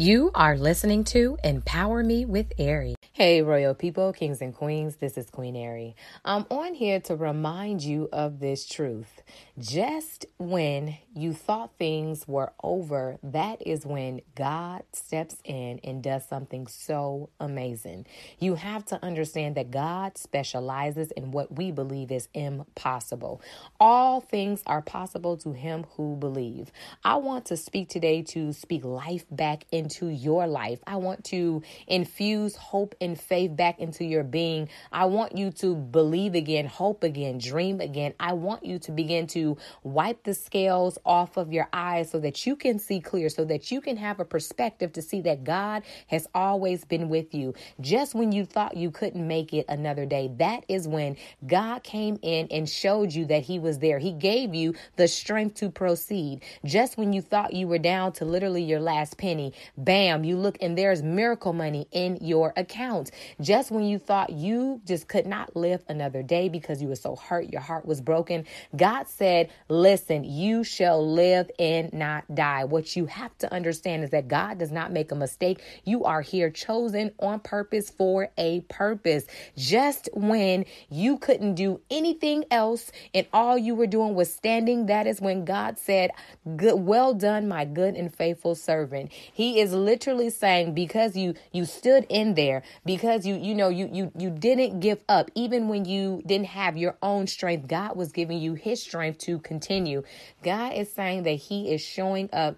You are listening to Empower Me with Ari. Hey, royal people, kings and queens, this is Queen Ari. I'm on here to remind you of this truth. Just when you thought things were over, that is when God steps in and does something so amazing. You have to understand that God specializes in what we believe is impossible. All things are possible to him who believe. I want to speak today to speak life back into your life. I want to infuse hope and faith back into your being. I want you to believe again, hope again, dream again. I want you to begin to wipe the scales off of your eyes so that you can see clear, so that you can have a perspective to see that God has always been with you. Just when you thought you couldn't make it another day, that is when God came in and showed you that He was there. He gave you the strength to proceed. Just when you thought you were down to literally your last penny, bam, you look and there's miracle money in your account. Just when you thought you just could not live another day because you were so hurt, your heart was broken, God said, Listen, you shall live and not die. What you have to understand is that God does not make a mistake. You are here chosen on purpose for a purpose. Just when you couldn't do anything else and all you were doing was standing, that is when God said, Good, well done, my good and faithful servant. He is literally saying, because you you stood in there, because you you know you you you didn't give up, even when you didn't have your own strength, God was giving you his strength to continue. God is saying that He is showing up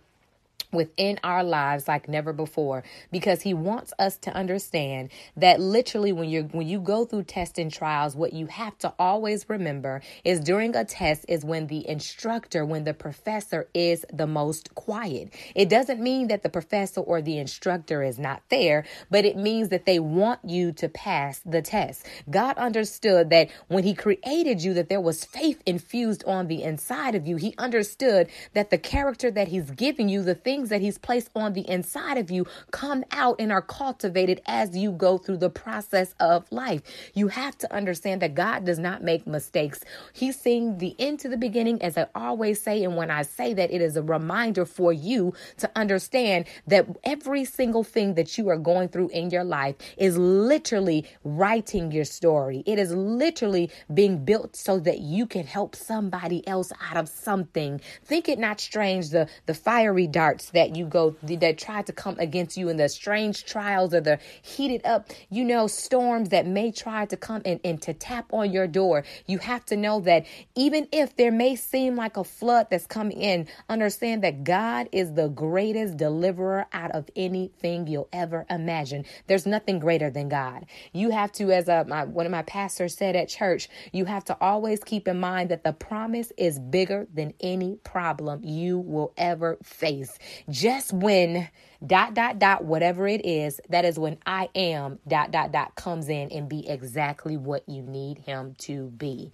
within our lives like never before because he wants us to understand that literally when you're when you go through tests and trials what you have to always remember is during a test is when the instructor when the professor is the most quiet. It doesn't mean that the professor or the instructor is not there but it means that they want you to pass the test. God understood that when he created you that there was faith infused on the inside of you. He understood that the character that he's giving you the things things that He's placed on the inside of you come out and are cultivated as you go through the process of life. You have to understand that God does not make mistakes. He's seeing the end to the beginning, as I always say. And when I say that, it is a reminder for you to understand that every single thing that you are going through in your life is literally writing your story. It is literally being built so that you can help somebody else out of something. Think it not strange the the fiery darts that you go that try to come against you in the strange trials or the heated up, you know, storms that may try to come and, and to tap on your door. You have to know that even if there may seem like a flood that's coming in, understand that God is the greatest deliverer out of anything you'll ever imagine. There's nothing greater than God. You have to, as a, my, one of my pastors said at church, you have to always keep in mind that the promise is bigger than any problem you will ever face just when dot dot dot whatever it is that is when i am dot dot dot comes in and be exactly what you need him to be.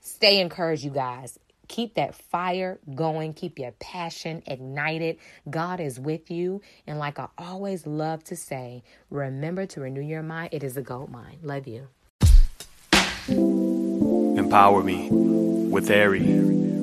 Stay encouraged you guys. Keep that fire going. Keep your passion ignited. God is with you. And like i always love to say remember to renew your mind. It is a gold mine. Love you. Empower me with Ari